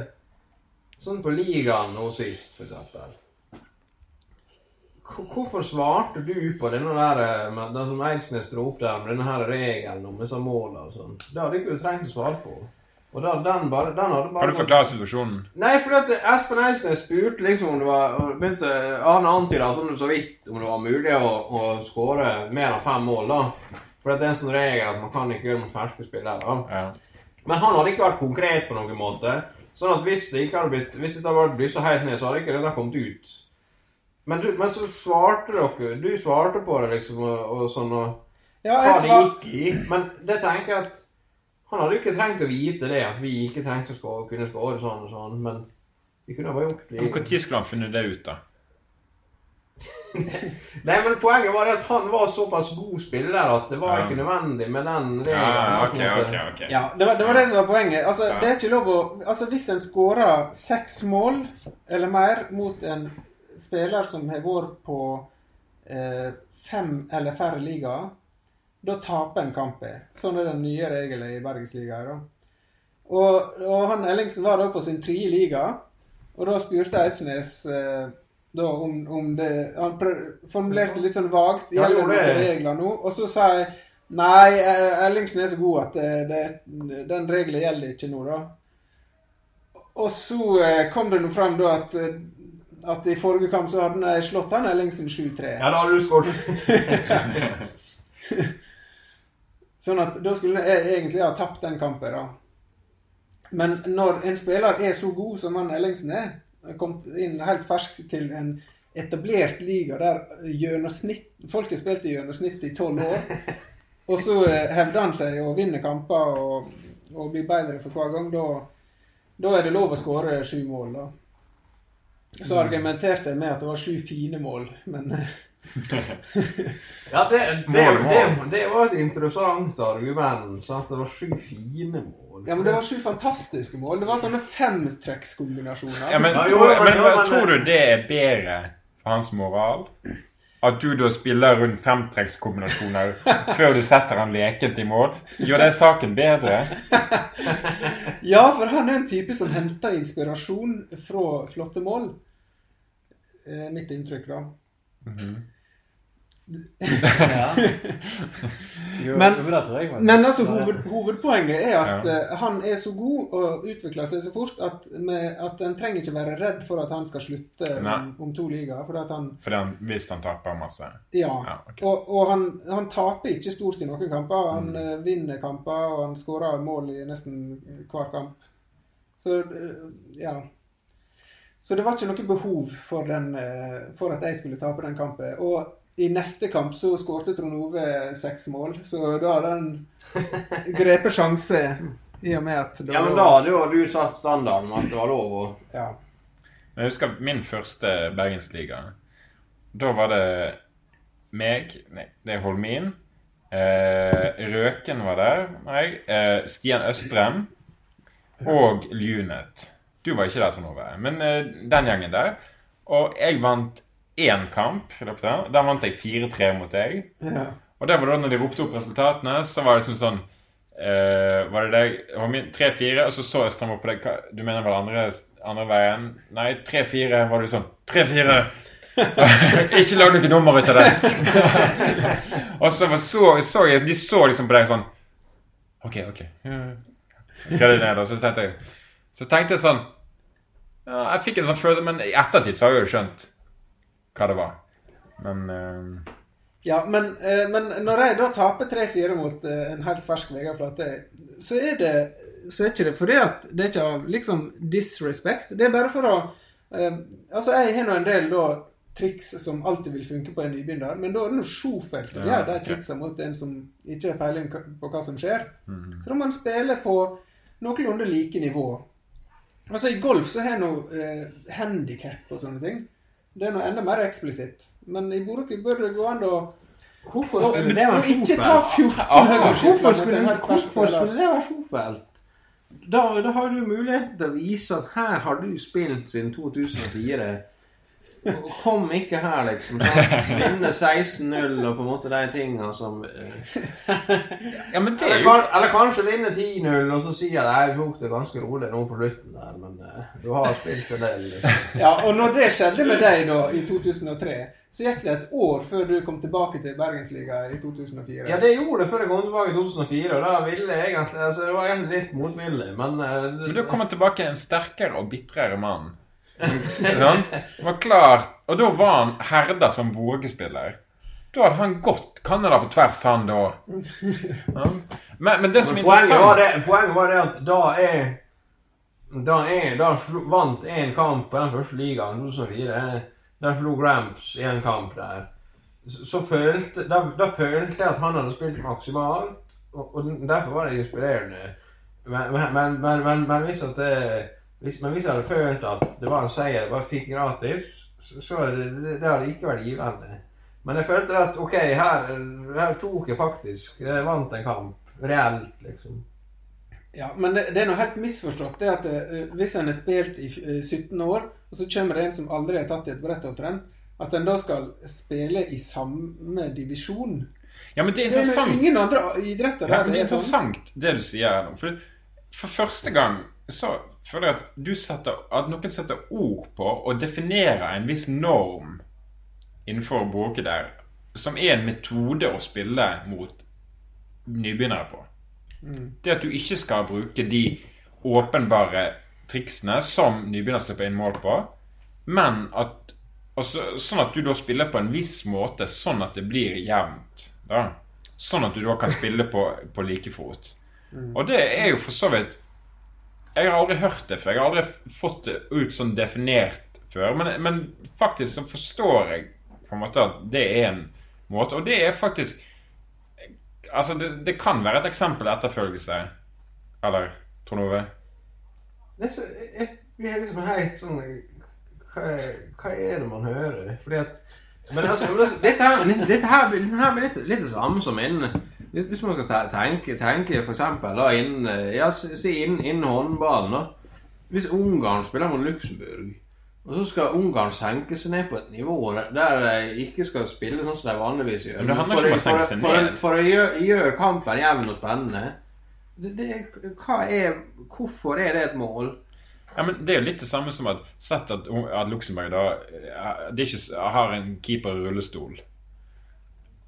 Sånn på ligaen nå sist, for eksempel. Hvor- Hvorfor svarte du på denne der eh, med den som Eidsnes dro opp der, med denne her regelen om disse målene og sånn? Det hadde ikke du trengt å svare på. Og da, den, bare, den hadde bare Kan du forklare situasjonen? Nei, fordi at Espen Eidsnes spurte liksom om det var begynte, Han antyda sånn så vidt om det var mulig å, å skåre mer enn fem mål, da. For det er en sånn regel at man kan ikke gjøre mot ferske spillere. Ja. Men han hadde ikke vært konkret på noen måte. Sånn at hvis det ikke hadde blitt Hvis det hadde blitt så helt ned, så hadde ikke det der kommet ut. Men, du, men så svarte dere Du svarte på det, liksom, og, og sånn og Ja, hva det gikk i. Men det tenker jeg at Han hadde jo ikke trengt å vite det, at vi ikke trengte å skåre, kunne skåre sånn og sånn, men vi kunne bare gjort det. Men Når skulle han funnet det ut, da? Nei, men poenget var det at han var såpass god spiller at det var Ja. ikke nødvendig med den Ja, regelen. Ja, okay, okay, måte. ok, ok. Ja, det var, det var det som var poenget. Altså, Ja. det er ikke lov å Altså, hvis en skårer seks mål eller mer mot en spiller som har vært på eh, fem eller færre ligaer, da taper en kampen. Sånn er den nye regelen i Bergensligaen. Og, og han Ellingsen var da på sin tredje liga, og da spurte Eidsnes eh, da om, om det Han formulerte litt sånn vagt gjelder det regler nå, og så sa jeg Nei, eh, Ellingsen er så god at det, det, den regelen gjelder ikke nå, da. Og så eh, kom det nå fram da at, eh, at i forrige kamp så hadde jeg slått han Ellingsen 7-3. Ja, da hadde du skåret. Sånn at da skulle jeg egentlig ha tapt den kampen, da. Men når en spiller er så god som han Ellingsen er, kommet inn helt fersk til en etablert liga der folk har spilt i gjennomsnitt i tolv år, og så eh, hevder han seg og vinner kamper og, og blir bedre for hver gang, da, da er det lov å skåre sju mål, da. Så argumenterte jeg med at det var sju fine mål, men eh, Ja, det, det, Mål, det, mål. det var et interessant argument. Så at det var sju fine mål. Ja, men det var sju fantastiske mål. Det var sånne femtrekkskombinasjoner. Ja, men, Ja, tror, men- men, men- tror du det er bedre for hans moral? At du da spiller rundt femtrekkskombinasjoner før du setter han lekent i mål? Gjør det saken bedre? Ja, for han er en type som henter inspirasjon fra flotte mål. Eh, mitt inntrykk, da. Ja. Jo, Men- jo, det tror jeg. Men altså, hoved, hovedpoenget er at Ja. uh, han er så god og utvikler seg så fort at, med, at en trenger ikke være redd for at han skal slutte om, om to ligaer. For han Fordi han, hvis han taper masse. Ja. Ja, okay. Og, og han, han taper ikke stort i noen kamper. Han Mm. uh, vinner kamper, og han skårer mål i nesten hver kamp. Så uh, ja. Så det var ikke noe behov for, den, for at jeg skulle tape den kampen. Og i neste kamp så skårte Trond Ove seks mål, så da hadde han grepet sjanse. I og med at det Ja, men da hadde jo du satt standarden med at det var lov å ja. Men jeg husker min første Bergensliga. Da var det meg Nei, det er Holmin. Eh, Røken var der. Nei, eh, Stian Østrem. Og Lunet. Du var ikke der, Trond Ove. Men eh, den gjengen der. Og jeg vant én kamp. Der vant jeg 4-3 mot deg. ja. Og det var da når de ropte opp resultatene, så var det liksom sånn uh, Var det deg Holmin 3-4, og så så jeg stramme opp på deg. Du mener vel andre, andre veien? Nei, 3-4 var du sånn 3-4! ikke lag noe nummer ut av det. og så, var- så, så jeg, de så liksom på deg sånn OK, OK. Skrev det ned, og så tenkte jeg Så tenkte jeg sånn ja, Jeg fikk en sånn følelse, men i ettertid så har jeg jo skjønt hva det var. Men uh... Ja, men, uh, men når jeg da taper 3-4 mot uh, en helt fersk Vegard Flate, så er det så er ikke det fordi at det er ikke av liksom disrespect. Det er bare for å Altså, jeg har nå en del da triks som alltid vil funke på en nybegynner, men da er det noe sjofelt å Ja, gjøre de ok. triksene mot en som ikke har peiling på hva som skjer. Mhm. Så da må man spille på noenlunde like nivå. Altså I golf så har jeg noe eh, handikap og sånne ting. Det er noe enda mer eksplisitt. Men i Boroku bør det gå an å Hvorfor skulle det være sjofelt? 14 Ah, Hvorfor skulle det være sjofelt? Da, da har du mulighet til å vise at her har du spilt siden 2004. Kom ikke her, liksom. Vinne 16-0 og på en måte de tinga som eh, Ja, men det er jo eller, eller kanskje vinne 10-0 og så si at jeg tok det ganske rolig nå på slutten der, men eh, du har spilt en del. Liksom. Ja, og når det skjedde med deg da i 2003, så gikk det et år før du kom tilbake til Bergensliga i 2004. Ja, det gjorde det før jeg kom tilbake i 2004, og da ville jeg egentlig altså, Det var egentlig litt motvillig, men eh, Men du kommer tilbake en sterkere og bitrere mann. Sånn? Det var klart, Og da var han herda som Borge-spiller. Da hadde han gått Canada på tvers, han da. Ja. Men, men det som er Men poenget var, interessant poenget var det at da er Da, er, da vant én kamp på den første ligaen, 2004. Der slo Gramps én kamp der. Så, så følte, da, da følte jeg at han hadde spilt maksimalt, og, og derfor var det inspirerende. Men, men, men, men, men, men hvis at det, hvis, men hvis jeg hadde følt at det var en seier jeg bare fikk gratis, så, så det, det, det hadde ikke vært givende. Men jeg følte at ok, her, her tok jeg faktisk Jeg vant en kamp. Reelt, liksom. Ja, men det, det er noe helt misforstått. det at eh, Hvis en har spilt i eh, 17 år, og så kommer det en som aldri har tatt i et brett opptrent, at en da skal spille i samme divisjon Ja, men det er interessant. Det er ingen andre idretter Ja, der men det er sånn. interessant det du sier her nå. For, for første gang så føler jeg at, du setter, at noen setter ord på og definerer en viss norm innenfor Borke der, som er en metode å spille mot nybegynnere på. Det at du ikke skal bruke de åpenbare triksene som nybegynner slipper inn mål på, men at altså, Sånn at du da spiller på en viss måte, sånn at det blir jevnt. Da. Sånn at du da kan spille på, på like fot. Og det er jo for så vidt Jeg har aldri hørt det før. Jeg har aldri fått det ut sånn definert før. Men, men faktisk så forstår jeg på en måte at det er en måte. Og det er faktisk Altså, det, det kan være et eksempel etterfølgelse. Eller, Trond Ove? Vi er liksom helt sånn hva, hva er det man hører? Fordi at Men altså, altså, dette her, dette her, dette her blir litt, litt det samme som innen Hvis man skal tenke, tenke for eksempel da innen Ja, si innen, innen håndballen, da. Hvis Ungarn spiller mot Luxembourg, og så skal Ungarn senke seg ned på et nivå der- de ikke skal spille sånn som de vanligvis gjør Men det handler ikke om å senke seg ned. For å gjøre, gjør kampen jevn og spennende det, det, er, Hvorfor er det et mål? Ja, men Det er jo litt det samme som at sett at, at Luxembourg da eh, ikke, har en keeper i rullestol.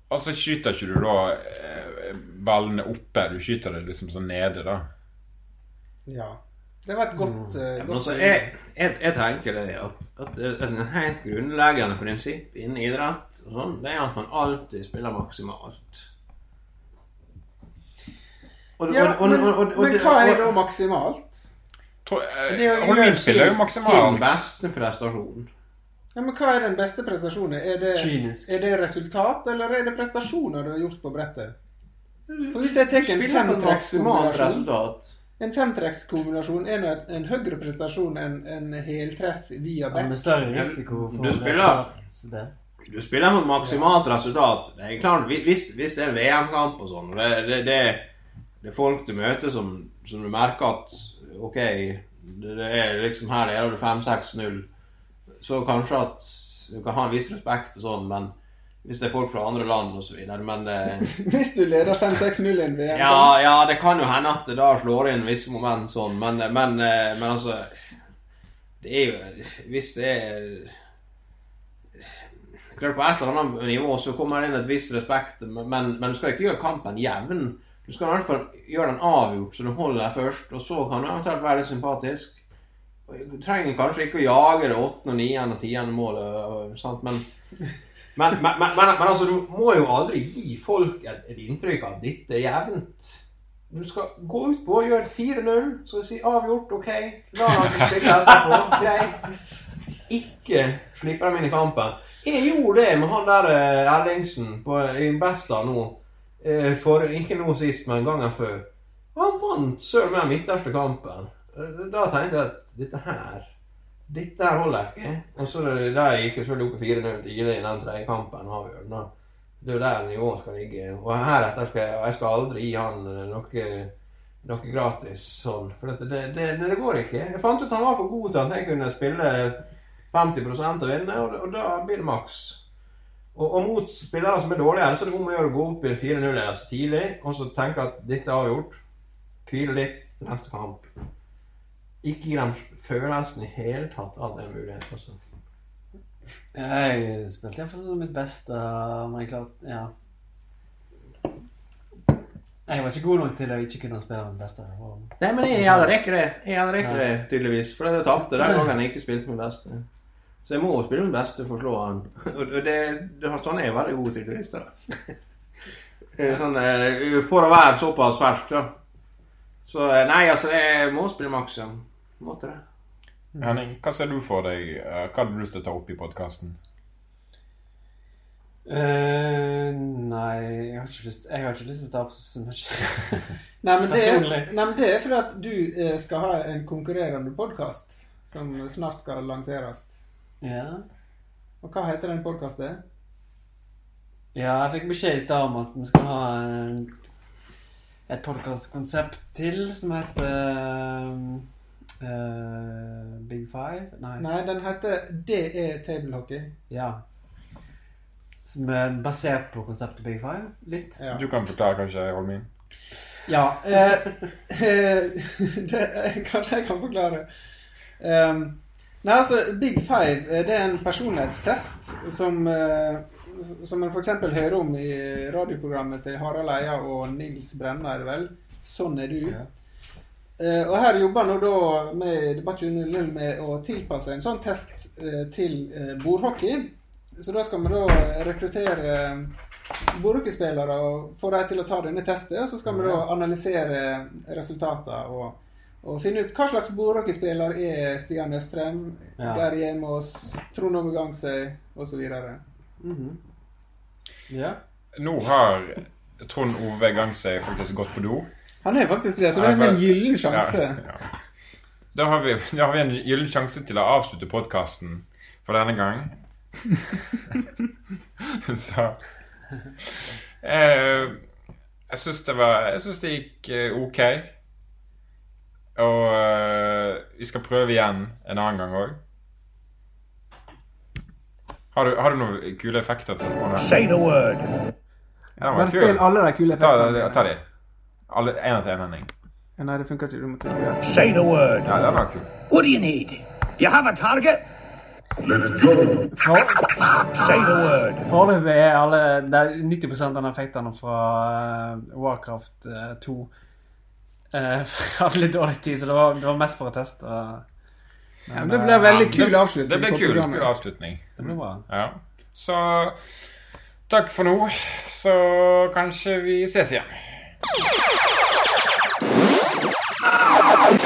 Og så skyter ikke du da eh, ballene oppe, du skyter det liksom sånn nede, da. Ja. Det var et godt, mm. Men godt altså, jeg, jeg, jeg tenker det at, at et helt grunnleggende prinsipp innen idrett og sånn, det er at man alltid spiller maksimalt. Og, Ja, og- og- men, og- og- og- men hva er da maksimalt? Tror- eh, Det er jo sin- Sin beste prestasjon. Ja, men Hva er den beste prestasjonen? Er det, Kynisk. er det resultat, eller er det prestasjoner du har gjort på brettet? For Hvis jeg tar en femtrekkskombinasjon resultat. En femtrekkskombinasjon er nå en høyere prestasjon enn en heltreff via Ja, med større risiko for Du spiller- Så det. Du spiller mot maksimalt resultat. Det er klart, hvis, hvis det er VM-kamp og sånn, det, det, det, det er folk du møter som, som du merker at OK, det, det er liksom her er du 5-6-0, så kanskje at du kan ha en viss respekt og sånn, men hvis det er folk fra andre land videre, men det, Hvis du leder 5-6-0 i en VM. ja, ja, det kan jo hende at det da slår inn visse moment sånn, men, men, men altså Det er jo Hvis det er Klart På et eller annet nivå så kommer det inn et viss respekt, men, men du skal ikke gjøre kampen jevn. Du skal i hvert fall gjøre den avgjort, så du holder deg først, og så kan du eventuelt være litt sympatisk. Du trenger kanskje ikke å jage det åttende, niende og tiende målet, sant? men Men, men, men, men, altså, du må jo aldri gi folk et, et inntrykk av at dette er jevnt. Du skal gå ut på og gjøre 4-0, så si avgjort, OK. La ham stikke etterpå, greit. Ikke slippe dem inn i kampen. Jeg gjorde det med han der Erlingsen på, i Besta nå. Eh, For, ikke nå sist, men gangen før. Han vant søren meg midterste kampen. Eh, Da tenkte jeg at dette her dette holder ikke. Og så der gikk jeg selvfølgelig opp i 4-0 tidlig i den tredje kampen. avgjørende. Det er jo der nivået skal ligge. Og heretter skal jeg, jeg skal aldri gi han eh, noe, noe gratis sånn. For det, det, det går ikke. Jeg fant ut han var for god til at jeg kunne spille 50 og vinne, og, og da blir det maks. Og, og mot spillere som er dårligere, så er det om å gjøre å gå opp i 4-0 så tidlig, og så tenke at dette er avgjort. Hvile litt til neste kamp. Ikke gi dem følelsen i hele tatt av den muligheten. Også. Jeg spilte iallfall mitt beste, men jeg klarte Ja. Jeg var ikke god nok til å ikke kunne spille mitt beste. Og... Nei, men jeg hadde rekke det. Jeg hadde rekke det, tydeligvis. For jeg tapte den gangen jeg ikke spilte min beste. Så jeg må spille min beste for å slå han. Og det, det, sånn er jeg veldig god, tydeligvis. da. Sånn, eh, for å være såpass fersk, da. Så eh, nei, altså, jeg må spille maks, en måte. det. Henning, hva ser du for deg? eh, Hva hadde du lyst til å ta opp i podkasten? Uh, nei, jeg har ikke lyst Jeg har ikke lyst til å ta opp så mye. Nei, men det er, nei, men det er fordi at du eh, skal ha en konkurrerende podkast som snart skal lanseres. ja. Og hva heter den podkasten? ja, jeg fikk beskjed i stad om at vi skal ha en, et podkastkonsept til som heter eh, Big Five? Nei. Nei, den heter Det er tablehockey. Ja. Som er basert på konseptet Big Five. Litt. Ja. Du kan forklare kanskje, Holmin? Ja. Uh, eh, det, kanskje jeg kan forklare. Um, nei, altså, Big Five det er en personlighetstest som, som man f.eks. hører om i radioprogrammet til Harald Eia og Nils Brenner, vel. Sånn er du. Ja. Eh, og her jobber nå da med Debatt 2000 med å tilpasse en sånn test eh, til eh, bordhockey. Så da skal vi da rekruttere bordhockeyspillere og få dem til å ta denne testet. Og så skal vi da analysere resultatene og, og finne ut hva slags bordhockeyspiller er Stian Østrem, Ja. Geir Hjemås, Trond Ove Gangsøy osv. -hmm. Ja. Nå har Trond Ove Gangsøy faktisk gått på do. Han er faktisk det, så det er en gyllen sjanse. Ja, ja. Da, har vi, da har vi en gyllen sjanse til å avslutte podkasten for denne gang. Så eh, Jeg syns det var Jeg syns det gikk eh, OK. Og eh, vi skal prøve igjen en annen gang òg. Har, du- har du noen kule effekter til det? Say the word. Var Bare spill alle de kule Ta, effektene. ta de. Alle, en etter en, Henning. Nei, det funker ikke. Du må trykke. Say the word. Ja, den var kul. What do you need? You have a target? For, Say the word. foreløpig er alle det er 90% av den effektene fra eh, Warcraft eh, 2 eh, hadde litt dårlig tid, så det var, det var mest for å teste. Ja, men det ble veldig kul det, avslutning Det ble kul, kul avslutning. Det ble bra. Ja. Så takk for nå. Så kanskje vi ses igjen. Ah!